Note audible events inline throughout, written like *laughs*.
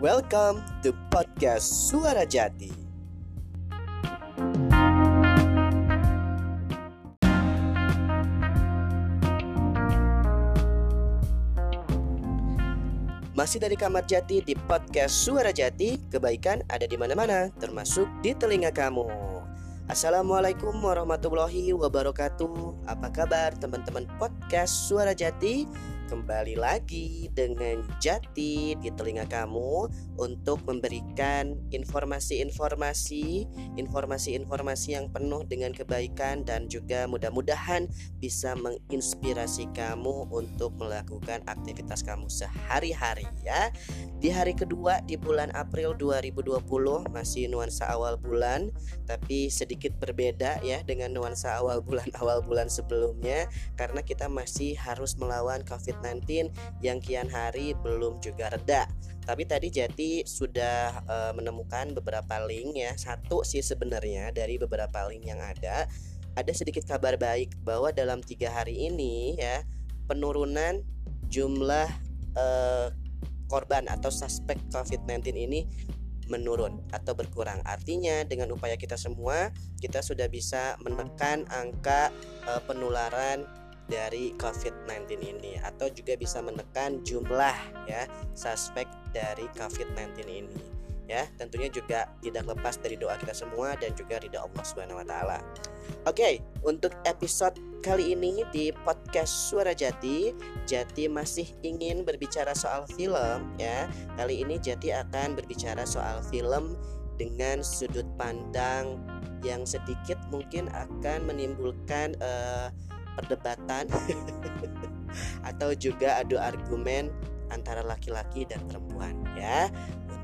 Welcome to podcast Suara Jati. Masih dari kamar Jati di podcast Suara Jati, kebaikan ada di mana-mana, termasuk di telinga kamu. Assalamualaikum warahmatullahi wabarakatuh. Apa kabar teman-teman podcast Suara Jati? Kembali lagi dengan Jati di telinga kamu untuk memberikan informasi-informasi, informasi-informasi yang penuh dengan kebaikan dan juga mudah-mudahan bisa menginspirasi kamu untuk melakukan aktivitas kamu sehari-hari ya. Di hari kedua di bulan April 2020 masih nuansa awal bulan tapi sedikit berbeda ya dengan nuansa awal bulan awal bulan sebelumnya karena kita masih harus melawan COVID COVID-19 yang kian hari belum juga reda. Tapi tadi Jati sudah e, menemukan beberapa link ya. Satu sih sebenarnya dari beberapa link yang ada, ada sedikit kabar baik bahwa dalam tiga hari ini ya penurunan jumlah e, korban atau suspek COVID-19 ini menurun atau berkurang. Artinya dengan upaya kita semua kita sudah bisa menekan angka e, penularan dari COVID-19 ini atau juga bisa menekan jumlah ya suspek dari COVID-19 ini ya tentunya juga tidak lepas dari doa kita semua dan juga ridha Allah Subhanahu wa taala. Oke, untuk episode kali ini di podcast Suara Jati, Jati masih ingin berbicara soal film ya. Kali ini Jati akan berbicara soal film dengan sudut pandang yang sedikit mungkin akan menimbulkan uh, perdebatan *laughs* atau juga adu argumen antara laki-laki dan perempuan ya.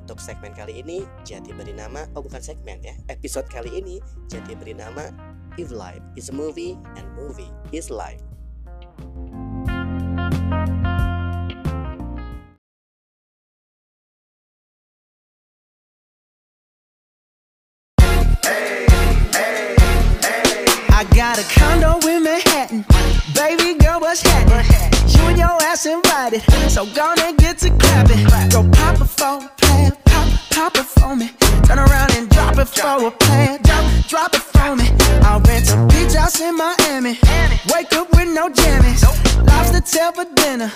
Untuk segmen kali ini Jati beri nama oh bukan segmen ya. Episode kali ini Jati beri nama If Life is a Movie and Movie is Life. So gonna get to clapping. Go pop it for a plan. Pop, pop it for me. Turn around and drop it for a plan. Drop, drop it for me. I'll rent a beach house in Miami. Wake up with no jammies. Lobster tail for dinner.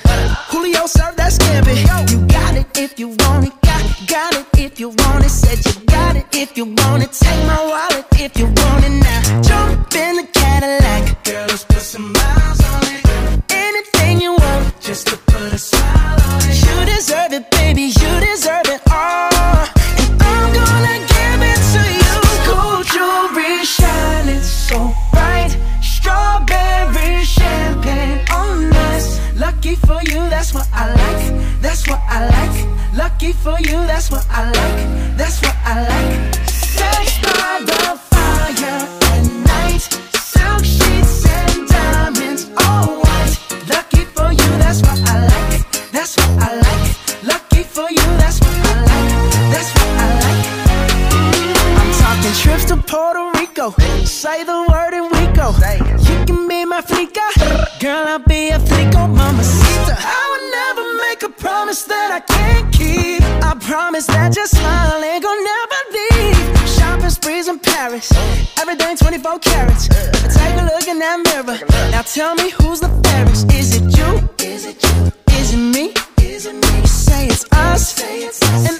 Julio served that scampi. You got it if you want it. Got, got it if you want it. Said you got it if you want it. Take my wallet if you want it now. Jump in the Cadillac. Girl, let's put some miles on it. Put a smile on it. You deserve it, baby. You deserve it I'm trips to Puerto Rico. Say the word and we go. You can be my flica. Girl, I'll be a flico, mamacita. I would never make a promise that I can't keep. I promise that your smile ain't gonna never leave. Shopping sprees in Paris. Everything 24 carats. Take a look in that mirror. Now tell me who's the fairest. Is it you? Is it you? Is it me? Is it me? Say it's us. Say it's us.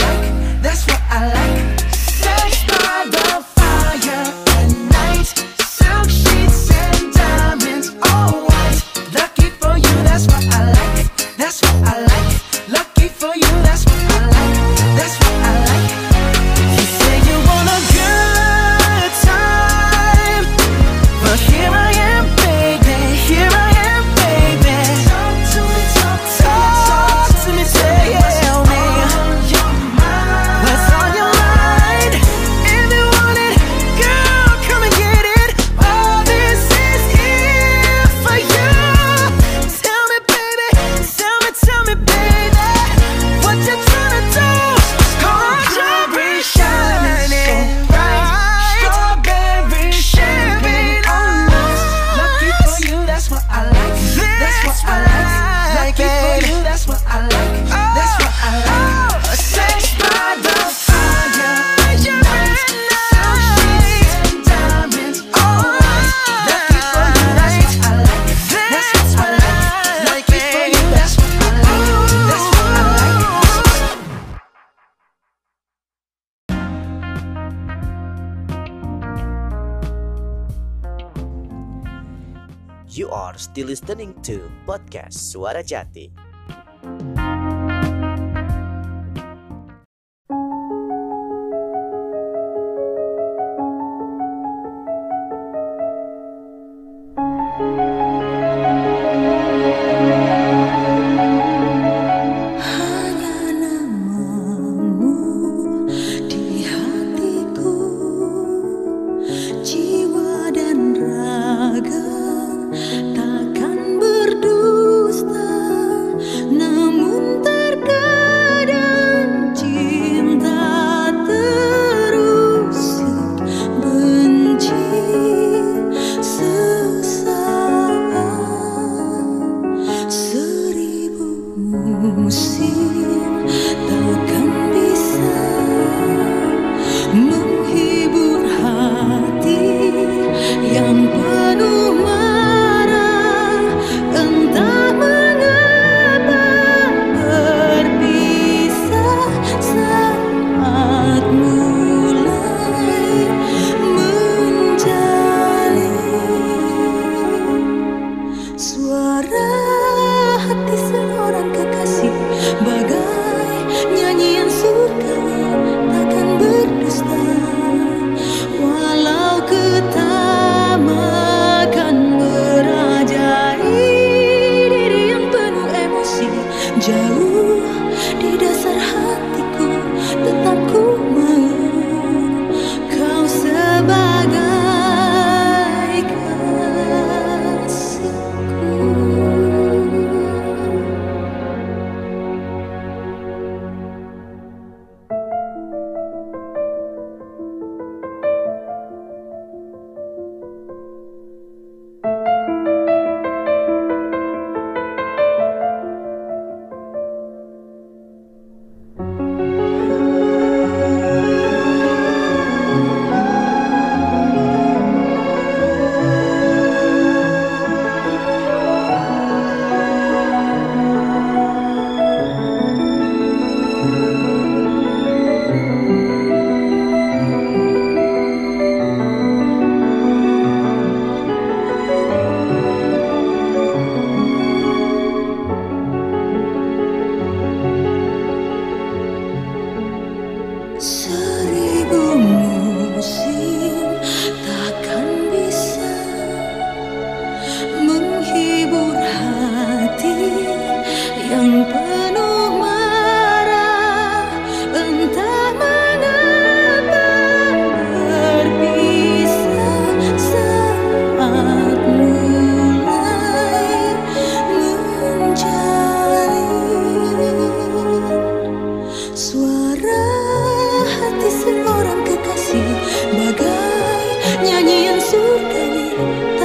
Listening to podcast Suara Jati. Thank you.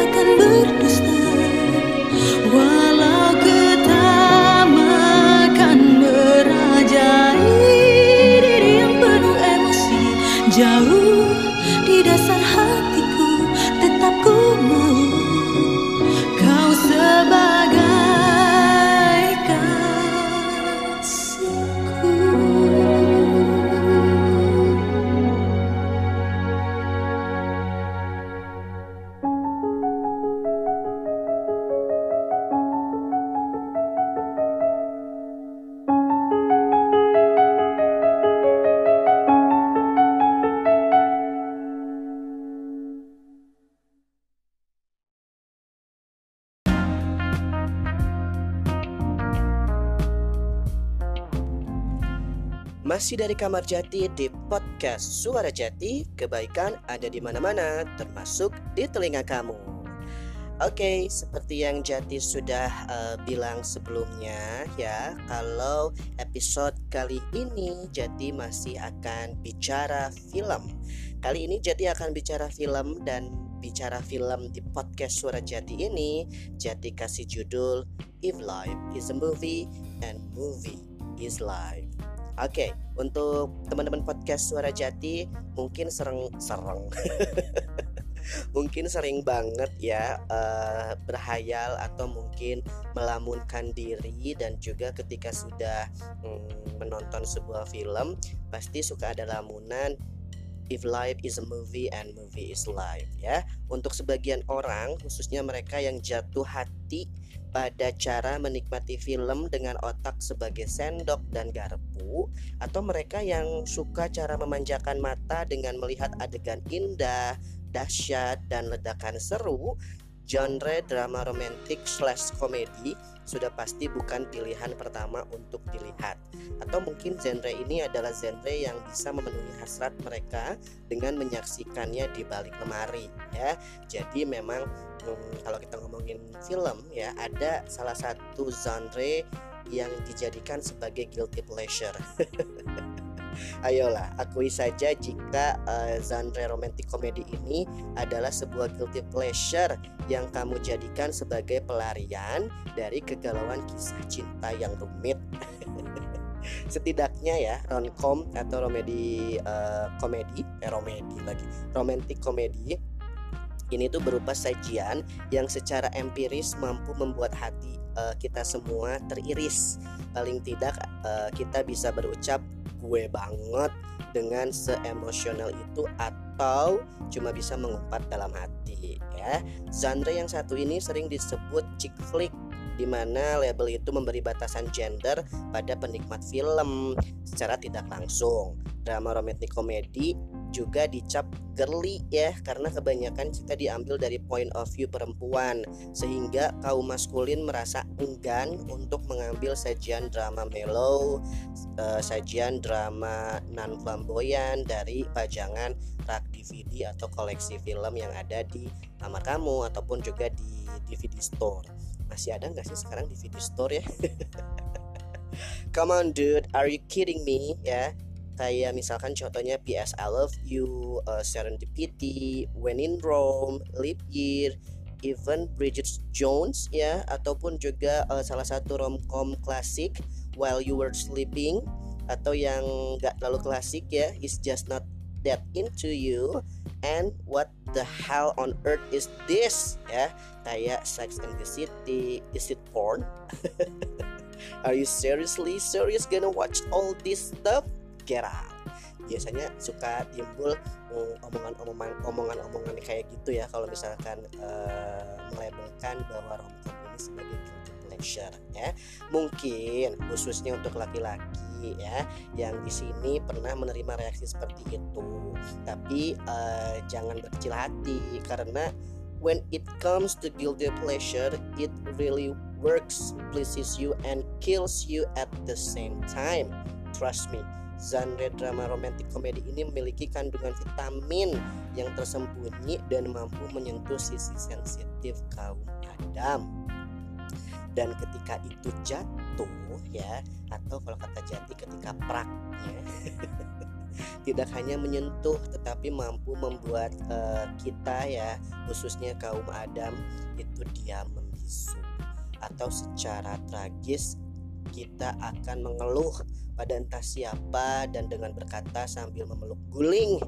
Masih dari Kamar Jati di podcast Suara Jati, kebaikan ada di mana-mana, termasuk di telinga kamu. Oke, seperti yang Jati sudah eh, bilang sebelumnya ya, kalau episode kali ini Jati masih akan bicara film. Kali ini Jati akan bicara film dan bicara film di podcast Suara Jati ini Jati kasih judul If Life is a Movie and Movie is Life. Oke, untuk teman-teman podcast Suara Jati mungkin sereng sereng. *laughs* mungkin sering banget ya eh, berhayal atau mungkin melamunkan diri dan juga ketika sudah mm, menonton sebuah film pasti suka ada lamunan if life is a movie and movie is life ya. Untuk sebagian orang khususnya mereka yang jatuh hati pada cara menikmati film dengan otak sebagai sendok dan garpu atau mereka yang suka cara memanjakan mata dengan melihat adegan indah, dahsyat dan ledakan seru, genre drama romantik slash komedi sudah pasti bukan pilihan pertama untuk dilihat. Atau mungkin genre ini adalah genre yang bisa memenuhi hasrat mereka dengan menyaksikannya di balik lemari ya. Jadi memang hmm, kalau kita ngomongin film ya ada salah satu genre yang dijadikan sebagai guilty pleasure *laughs* Ayolah, akui saja jika uh, genre romantic comedy ini adalah sebuah guilty pleasure yang kamu jadikan sebagai pelarian dari kegalauan kisah cinta yang rumit. *laughs* Setidaknya ya, romcom atau romedi uh, komedi, eh romedi lagi, romantic komedi ini tuh berupa sajian yang secara empiris mampu membuat hati uh, kita semua teriris. Paling tidak uh, kita bisa berucap gue banget dengan seemosional itu atau cuma bisa mengumpat dalam hati ya. Genre yang satu ini sering disebut chick flick di mana label itu memberi batasan gender pada penikmat film secara tidak langsung. Drama romantic komedi juga dicap girly ya karena kebanyakan kita diambil dari point of view perempuan. Sehingga kaum maskulin merasa enggan untuk mengambil sajian drama mellow, uh, sajian drama non flamboyan dari pajangan rak DVD atau koleksi film yang ada di kamar kamu ataupun juga di DVD store. Masih ada nggak sih sekarang video store ya? *laughs* Come on dude are you kidding me? Ya kayak misalkan contohnya PS I Love You, uh, Serendipity, When in Rome, Leap Year, even Bridget Jones ya ataupun juga uh, salah satu romcom klasik While You Were Sleeping atau yang gak terlalu klasik ya Is Just Not That Into You and What the hell on earth is this ya kayak Sex and the City is it porn? *laughs* Are you seriously serious gonna watch all this stuff out biasanya suka timbul omongan-omongan omongan-omongan kayak gitu ya kalau misalkan uh, bahwa romcom ini sebagai guilty pleasure ya. Mungkin khususnya untuk laki-laki ya yang di sini pernah menerima reaksi seperti itu. Tapi uh, jangan berkecil hati karena when it comes to guilty pleasure it really works pleases you and kills you at the same time. Trust me genre drama romantic komedi ini memiliki kandungan vitamin yang tersembunyi dan mampu menyentuh sisi sensitif kaum Adam. Dan ketika itu jatuh ya, atau kalau kata Jati ketika praknya *laughs* tidak hanya menyentuh tetapi mampu membuat uh, kita ya khususnya kaum Adam itu dia membisu atau secara tragis kita akan mengeluh pada entah siapa dan dengan berkata sambil memeluk guling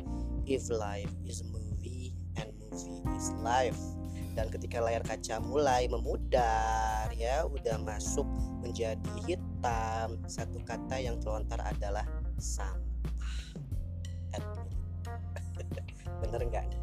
if life is movie and movie is life. Dan ketika layar kaca mulai memudar ya udah masuk menjadi hitam. Satu kata yang terlontar adalah sampah. *laughs* Bener nggak nih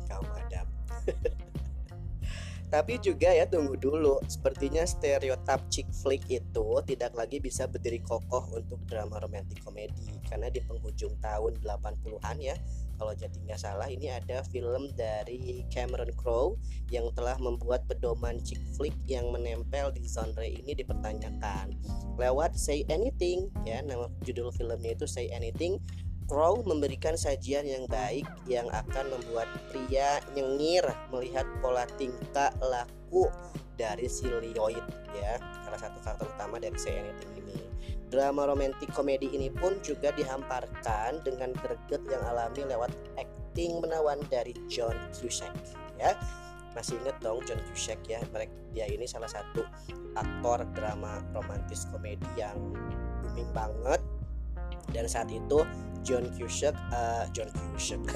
Tapi juga ya tunggu dulu, sepertinya stereotip chick flick itu tidak lagi bisa berdiri kokoh untuk drama romantic komedi. Karena di penghujung tahun 80-an ya kalau jadi nggak salah ini ada film dari Cameron Crowe yang telah membuat pedoman chick flick yang menempel di genre ini dipertanyakan. Lewat Say Anything ya nama judul filmnya itu Say Anything Crow memberikan sajian yang baik yang akan membuat pria nyengir melihat pola tingkah laku dari si Lloyd ya. Salah satu karakter utama dari Say ini. Drama romantik komedi ini pun juga dihamparkan dengan greget yang alami lewat acting menawan dari John Cusack ya. Masih inget dong John Cusack ya? Mereka dia ini salah satu aktor drama romantis komedi yang booming banget dan saat itu John Cusack uh, John Cusack *laughs*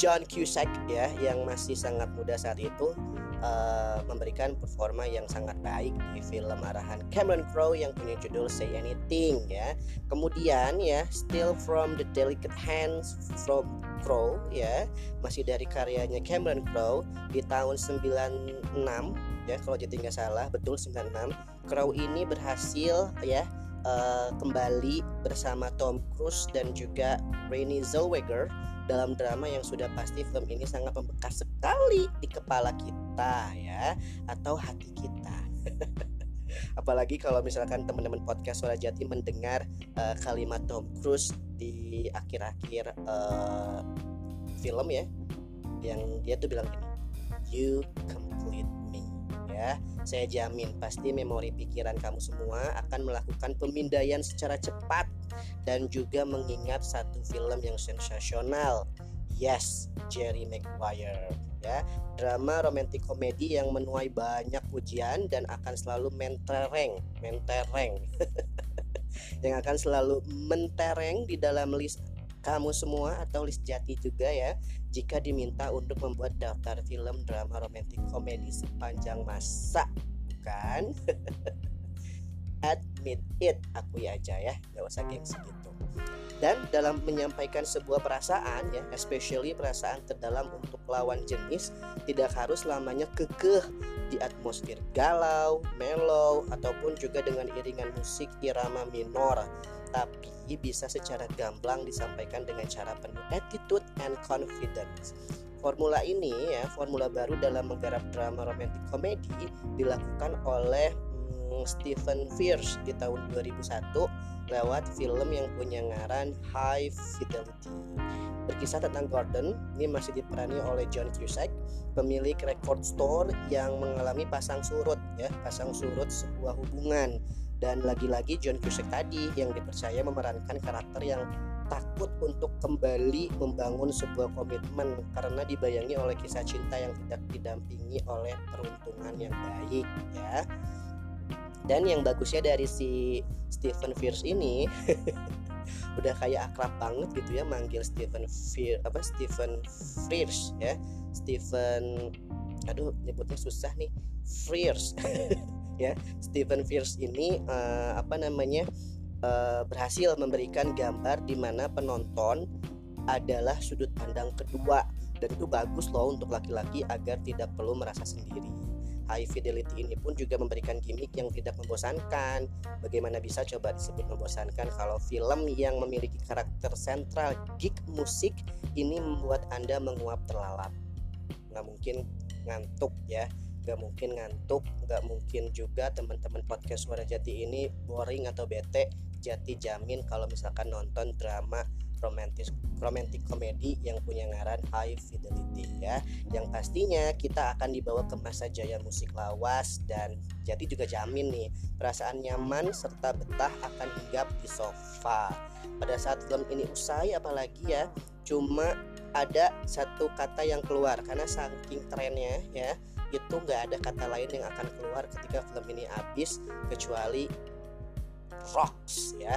John Cusack ya yang masih sangat muda saat itu uh, memberikan performa yang sangat baik di film arahan Cameron Crowe yang punya judul Say Anything ya. Kemudian ya Still from the Delicate Hands from Crowe ya, masih dari karyanya Cameron Crowe di tahun 96 ya kalau jadi nggak salah betul 96 Crowe ini berhasil ya uh, kembali bersama Tom Cruise dan juga Renée Zellweger dalam drama yang sudah pasti film ini sangat membekas sekali di kepala kita ya atau hati kita. *laughs* Apalagi kalau misalkan teman-teman podcast Suara Jati mendengar uh, kalimat Tom Cruise di akhir-akhir uh, film ya, yang dia tuh bilang gini, "You complete me." Ya, saya jamin pasti memori pikiran kamu semua akan melakukan pemindaian secara cepat dan juga mengingat satu film yang sensasional. Yes, Jerry Maguire ya. Drama romantis komedi yang menuai banyak pujian dan akan selalu mentereng mentereng. *laughs* Yang akan selalu mentereng di dalam list kamu semua atau list jati juga ya jika diminta untuk membuat daftar film drama romantis komedi sepanjang masa bukan? *laughs* Admit it akui aja ya nggak usah gengsi gitu dan dalam menyampaikan sebuah perasaan ya especially perasaan terdalam untuk lawan jenis tidak harus lamanya kekeh di atmosfer galau, mellow ataupun juga dengan iringan musik irama minor tapi bisa secara gamblang disampaikan dengan cara penuh attitude and confidence Formula ini ya, formula baru dalam menggarap drama romantic komedi dilakukan oleh Stephen Fierce di tahun 2001 lewat film yang punya ngaran High Fidelity. Berkisah tentang Gordon, ini masih diperani oleh John Cusack, pemilik record store yang mengalami pasang surut ya, pasang surut sebuah hubungan. Dan lagi-lagi John Cusack tadi yang dipercaya memerankan karakter yang takut untuk kembali membangun sebuah komitmen karena dibayangi oleh kisah cinta yang tidak didampingi oleh peruntungan yang baik ya. Dan yang bagusnya dari si Stephen Fierce ini *laughs* udah kayak akrab banget gitu ya manggil Stephen Fierce apa Stephen Fierce ya. Stephen aduh nyebutnya susah nih. Fierce. *laughs* Ya Stephen Fierce ini uh, apa namanya uh, berhasil memberikan gambar di mana penonton adalah sudut pandang kedua. Dan itu bagus loh untuk laki-laki agar tidak perlu merasa sendiri. High fidelity ini pun juga memberikan gimmick yang tidak membosankan. Bagaimana bisa coba disebut membosankan kalau film yang memiliki karakter sentral gig musik ini membuat Anda menguap terlalap. Nggak mungkin ngantuk ya. Nggak mungkin ngantuk nggak mungkin juga teman-teman podcast suara jati ini boring atau bete. Jati jamin kalau misalkan nonton drama romantis romantic komedi yang punya ngaran High Fidelity ya. Yang pastinya kita akan dibawa ke masa jaya musik lawas dan jadi juga jamin nih perasaan nyaman serta betah akan hinggap di sofa. Pada saat film ini usai apalagi ya cuma ada satu kata yang keluar karena saking trennya ya itu nggak ada kata lain yang akan keluar ketika film ini habis kecuali rocks ya.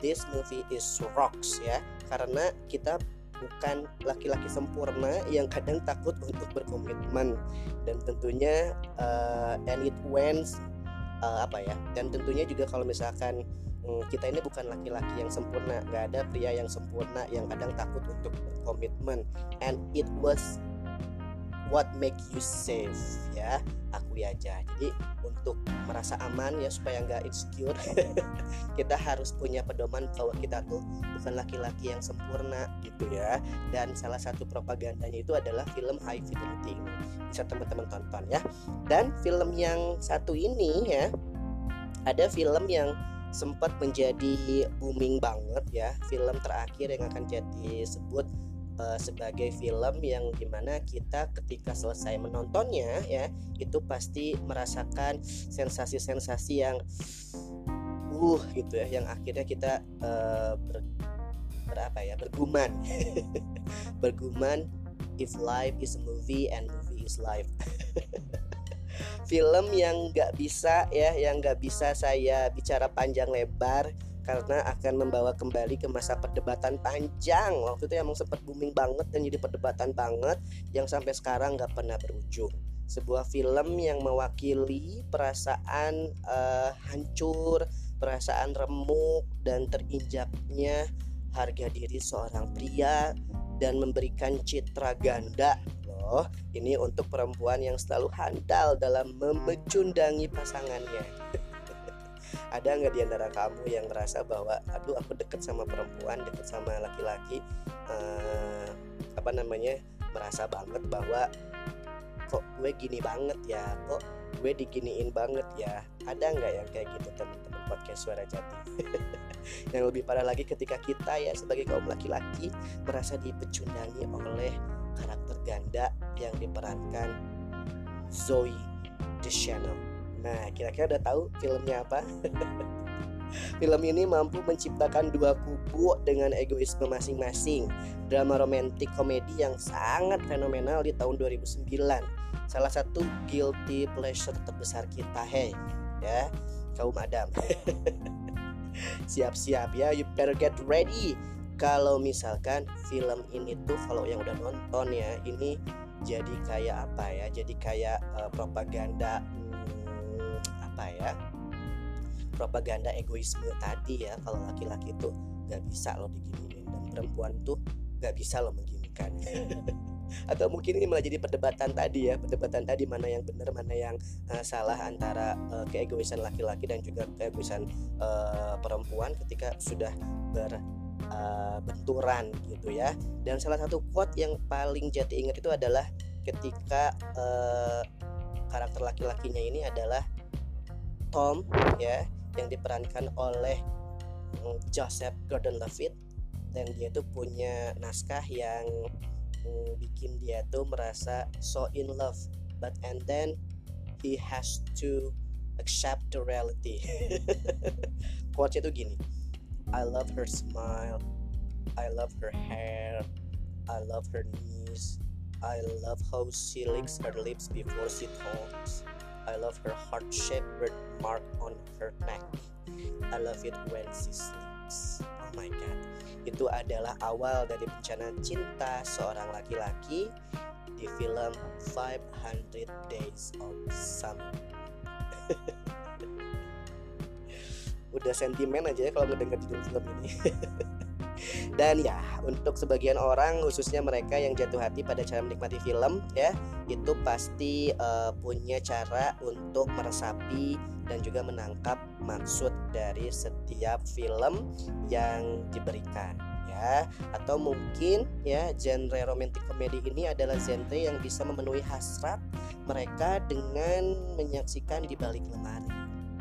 This movie is rocks ya karena kita bukan laki-laki sempurna yang kadang takut untuk berkomitmen. Dan tentunya uh, and it went uh, apa ya dan tentunya juga kalau misalkan kita ini bukan laki-laki yang sempurna. Nggak ada pria yang sempurna yang kadang takut untuk berkomitmen and it was what make you safe ya. Akui aja. Jadi untuk merasa aman ya supaya nggak insecure *laughs* kita harus punya pedoman bahwa kita tuh bukan laki-laki yang sempurna gitu ya. Dan salah satu propagandanya itu adalah film High Fidelity ini. Bisa teman-teman tonton ya. Dan film yang satu ini ya ada film yang sempat menjadi booming banget ya film terakhir yang akan jadi sebut uh, sebagai film yang di mana kita ketika selesai menontonnya ya itu pasti merasakan sensasi-sensasi yang uh gitu ya yang akhirnya kita uh, ber, berapa ya berguman *laughs* berguman if life is a movie and movie is life *laughs* film yang nggak bisa ya yang nggak bisa saya bicara panjang lebar karena akan membawa kembali ke masa perdebatan panjang. Waktu itu emang sempat booming banget dan jadi perdebatan banget yang sampai sekarang nggak pernah berujung. Sebuah film yang mewakili perasaan uh, hancur, perasaan remuk dan terinjaknya harga diri seorang pria dan memberikan citra ganda loh. Ini untuk perempuan yang selalu handal dalam memecundangi pasangannya. *laughs* Ada nggak di antara kamu yang merasa bahwa aduh aku deket sama perempuan, deket sama laki-laki, uh, apa namanya merasa banget bahwa kok gue gini banget ya, kok gue diginiin banget ya. Ada nggak yang kayak gitu teman-teman podcast suara jati? *laughs* yang lebih parah lagi ketika kita ya sebagai kaum laki-laki merasa dipecundangi oleh karakter ganda yang diperankan Zoe Deschanel. Nah, kira-kira udah tahu filmnya apa? *laughs* Film ini mampu menciptakan dua kubu dengan egoisme masing-masing. Drama romantik komedi yang sangat fenomenal di tahun 2009. Salah satu guilty pleasure terbesar kita, hey, ya, kaum Adam. *laughs* siap-siap ya you better get ready kalau misalkan film ini tuh kalau yang udah nonton ya ini jadi kayak apa ya? Jadi kayak uh, propaganda hmm, apa ya? Propaganda egoisme tadi ya kalau laki-laki tuh nggak bisa loh diginiin dan perempuan tuh nggak bisa loh mengginikan. *laughs* Atau mungkin ini malah jadi perdebatan tadi ya perdebatan tadi mana yang benar mana yang uh, salah antara uh, keegoisan laki-laki dan juga keegoisan uh, perempuan ketika sudah ber uh, benturan gitu ya. Dan salah satu quote yang paling jati ingat itu adalah ketika uh, karakter laki-lakinya ini adalah Tom ya yang diperankan oleh mm, Joseph Gordon-Levitt. Dan dia itu punya naskah yang bikin dia tuh merasa so in love. But and then he has to accept the reality. *laughs* Quote itu gini I love her smile. I love her hair. I love her knees. I love how she licks her lips before she talks. I love her heart-shaped birthmark on her neck. I love it when she sleeps. Oh my god. Itu adalah awal dari bencana cinta seorang laki-laki di film 500 Days of Summer. *laughs* Udah sentimen aja ya kalau ngedenger judul film ini. *laughs* Dan ya, untuk sebagian orang khususnya mereka yang jatuh hati pada cara menikmati film ya, itu pasti uh, punya cara untuk meresapi dan juga menangkap maksud dari setiap film yang diberikan ya atau mungkin ya genre romantic comedy ini adalah genre yang bisa memenuhi hasrat mereka dengan menyaksikan di balik lemari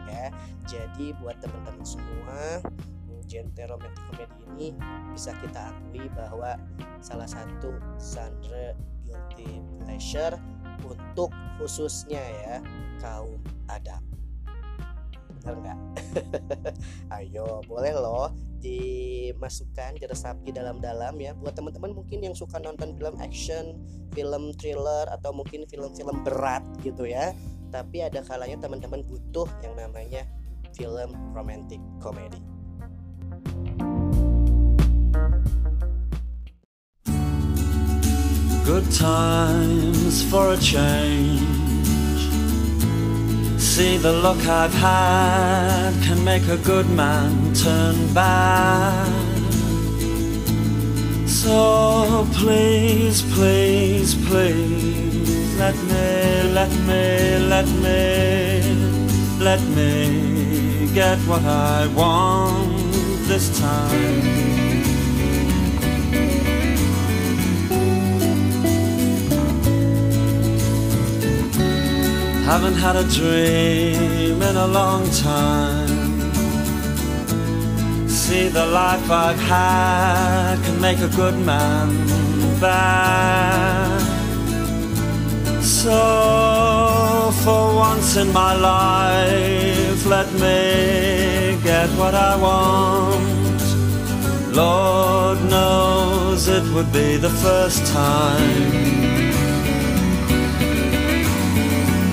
ya. Jadi buat teman-teman semua genre romantic comedy ini bisa kita akui bahwa salah satu genre guilty pleasure untuk khususnya ya kaum Adam bener nggak? *laughs* Ayo boleh loh dimasukkan diresapi dalam-dalam ya. Buat teman-teman mungkin yang suka nonton film action film thriller atau mungkin film-film berat gitu ya tapi ada kalanya teman-teman butuh yang namanya film romantic comedy Good times for a change see the look I've had can make a good man turn bad. So please, please, please, let me, let me, let me, let me get what I want this time. Haven't had a dream in a long time. See, the life I've had can make a good man bad. So, for once in my life, let me get what I want. Lord knows it would be the first time.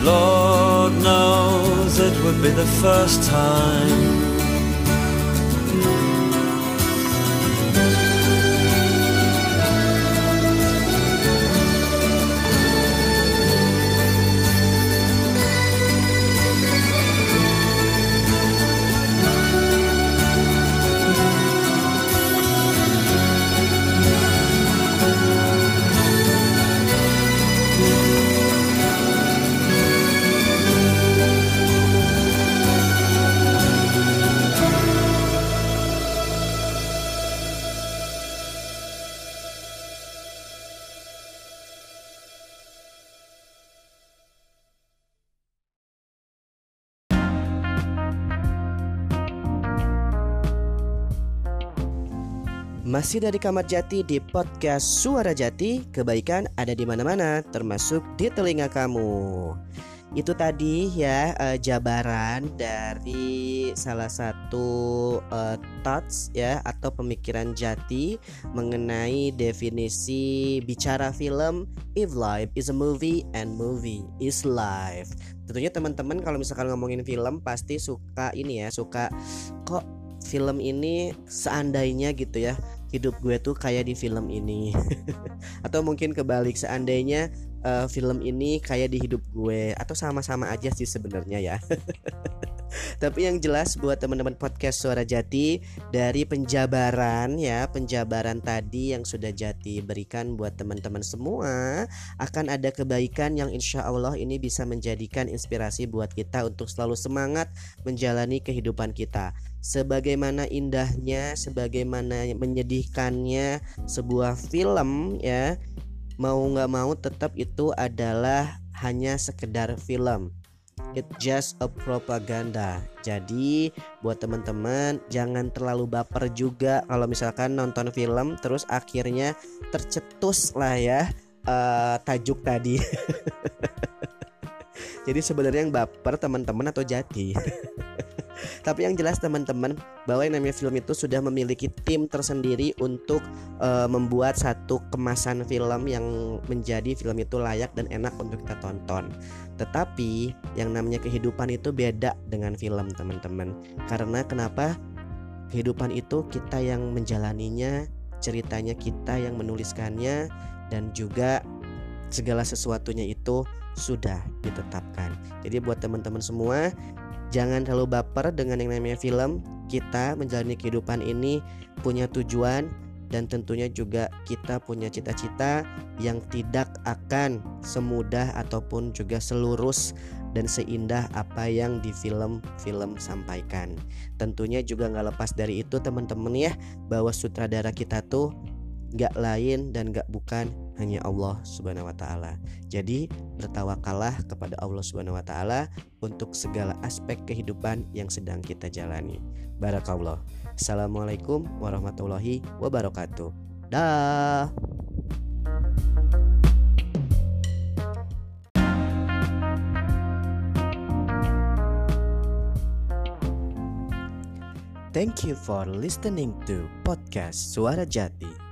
Lord knows it would be the first time. Masih dari Kamar Jati di podcast Suara Jati, kebaikan ada di mana-mana, termasuk di telinga kamu. Itu tadi ya uh, jabaran dari salah satu uh, thoughts ya atau pemikiran Jati mengenai definisi bicara film if life is a movie and movie is life. Tentunya teman-teman kalau misalkan ngomongin film pasti suka ini ya, suka kok film ini seandainya gitu ya hidup gue tuh kayak di film ini. *laughs* Atau mungkin kebalik seandainya uh, film ini kayak di hidup gue atau sama-sama aja sih sebenarnya ya. *laughs* Tapi yang jelas buat teman-teman podcast Suara Jati dari penjabaran ya, penjabaran tadi yang sudah Jati berikan buat teman-teman semua akan ada kebaikan yang insya Allah ini bisa menjadikan inspirasi buat kita untuk selalu semangat menjalani kehidupan kita sebagaimana indahnya, sebagaimana menyedihkannya sebuah film ya, mau nggak mau tetap itu adalah hanya sekedar film. It just a propaganda. Jadi buat teman-teman jangan terlalu baper juga kalau misalkan nonton film terus akhirnya tercetus lah ya uh, tajuk tadi. *laughs* Jadi sebenarnya yang baper teman-teman atau jati. *laughs* Tapi yang jelas teman-teman bahwa yang namanya film itu sudah memiliki tim tersendiri untuk uh, membuat satu kemasan film yang menjadi film itu layak dan enak untuk kita tonton. Tetapi yang namanya kehidupan itu beda dengan film teman-teman. Karena kenapa? Kehidupan itu kita yang menjalaninya, ceritanya kita yang menuliskannya dan juga segala sesuatunya itu sudah ditetapkan. Jadi buat teman-teman semua Jangan terlalu baper dengan yang namanya film. Kita menjalani kehidupan ini punya tujuan dan tentunya juga kita punya cita-cita yang tidak akan semudah ataupun juga selurus dan seindah apa yang di film-film sampaikan. Tentunya juga nggak lepas dari itu teman-teman ya bahwa sutradara kita tuh nggak lain dan nggak bukan hanya Allah Subhanahu wa taala. Jadi, bertawakallah kepada Allah Subhanahu wa taala untuk segala aspek kehidupan yang sedang kita jalani. Barakallah. Assalamualaikum warahmatullahi wabarakatuh. Dah. Thank you for listening to podcast Suara Jati.